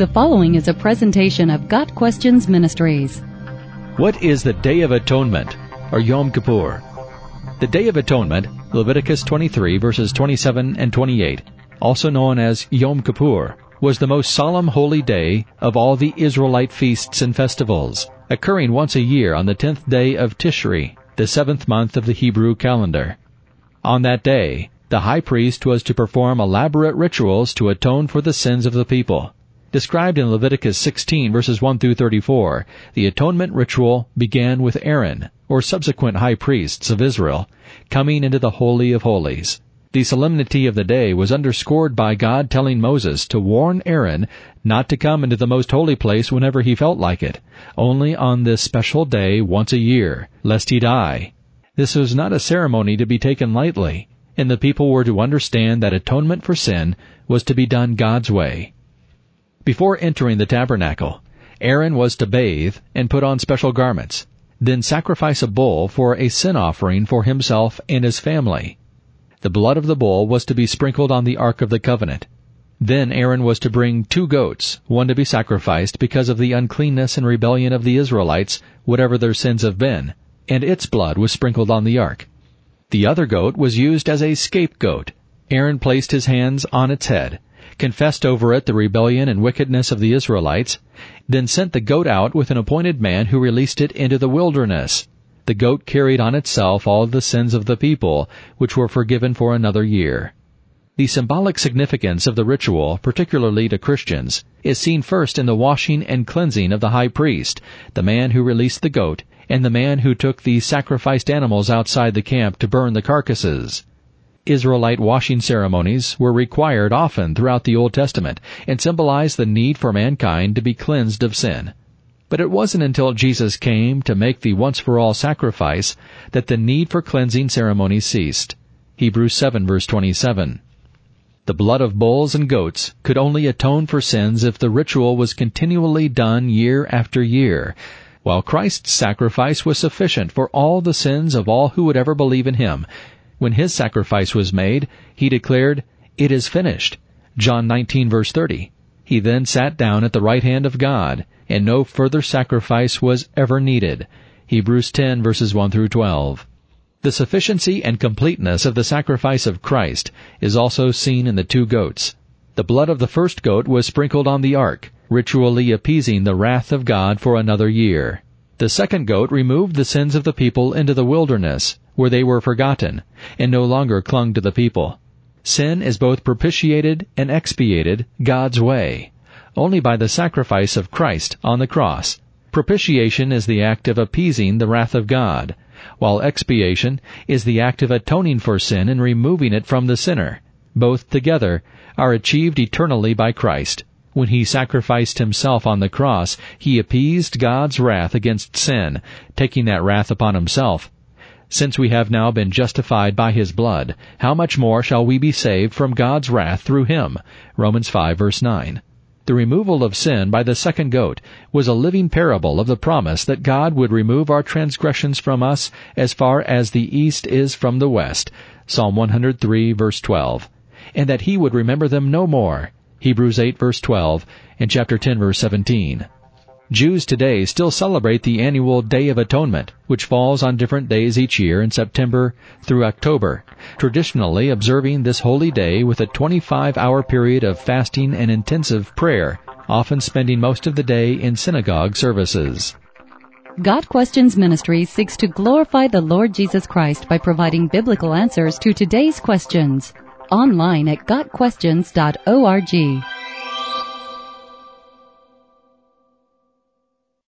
The following is a presentation of Got Questions Ministries. What is the Day of Atonement, or Yom Kippur? The Day of Atonement, Leviticus 23 verses 27 and 28, also known as Yom Kippur, was the most solemn holy day of all the Israelite feasts and festivals, occurring once a year on the tenth day of Tishri, the seventh month of the Hebrew calendar. On that day, the high priest was to perform elaborate rituals to atone for the sins of the people. Described in Leviticus 16 verses 1 through 34, the atonement ritual began with Aaron, or subsequent high priests of Israel, coming into the Holy of Holies. The solemnity of the day was underscored by God telling Moses to warn Aaron not to come into the most holy place whenever he felt like it, only on this special day once a year, lest he die. This was not a ceremony to be taken lightly, and the people were to understand that atonement for sin was to be done God's way. Before entering the tabernacle, Aaron was to bathe and put on special garments, then sacrifice a bull for a sin offering for himself and his family. The blood of the bull was to be sprinkled on the Ark of the Covenant. Then Aaron was to bring two goats, one to be sacrificed because of the uncleanness and rebellion of the Israelites, whatever their sins have been, and its blood was sprinkled on the ark. The other goat was used as a scapegoat. Aaron placed his hands on its head, confessed over it the rebellion and wickedness of the Israelites, then sent the goat out with an appointed man who released it into the wilderness. The goat carried on itself all the sins of the people, which were forgiven for another year. The symbolic significance of the ritual, particularly to Christians, is seen first in the washing and cleansing of the high priest, the man who released the goat, and the man who took the sacrificed animals outside the camp to burn the carcasses. Israelite washing ceremonies were required often throughout the Old Testament and symbolized the need for mankind to be cleansed of sin. But it wasn't until Jesus came to make the once for all sacrifice that the need for cleansing ceremonies ceased. Hebrews 7 verse 27. The blood of bulls and goats could only atone for sins if the ritual was continually done year after year, while Christ's sacrifice was sufficient for all the sins of all who would ever believe in Him, when his sacrifice was made, he declared, It is finished. John 19 verse 30. He then sat down at the right hand of God, and no further sacrifice was ever needed. Hebrews 10 verses 1 through 12. The sufficiency and completeness of the sacrifice of Christ is also seen in the two goats. The blood of the first goat was sprinkled on the ark, ritually appeasing the wrath of God for another year. The second goat removed the sins of the people into the wilderness, where they were forgotten, and no longer clung to the people. Sin is both propitiated and expiated God's way, only by the sacrifice of Christ on the cross. Propitiation is the act of appeasing the wrath of God, while expiation is the act of atoning for sin and removing it from the sinner. Both together are achieved eternally by Christ. When he sacrificed himself on the cross, he appeased God's wrath against sin, taking that wrath upon himself. Since we have now been justified by his blood, how much more shall we be saved from God's wrath through him? Romans 5 verse 9. The removal of sin by the second goat was a living parable of the promise that God would remove our transgressions from us as far as the east is from the west, Psalm 103 verse 12, and that he would remember them no more, Hebrews 8 verse 12 and chapter 10 verse 17. Jews today still celebrate the annual Day of Atonement, which falls on different days each year in September through October, traditionally observing this holy day with a 25-hour period of fasting and intensive prayer, often spending most of the day in synagogue services. Got Questions Ministry seeks to glorify the Lord Jesus Christ by providing biblical answers to today's questions online at GotQuestions.org.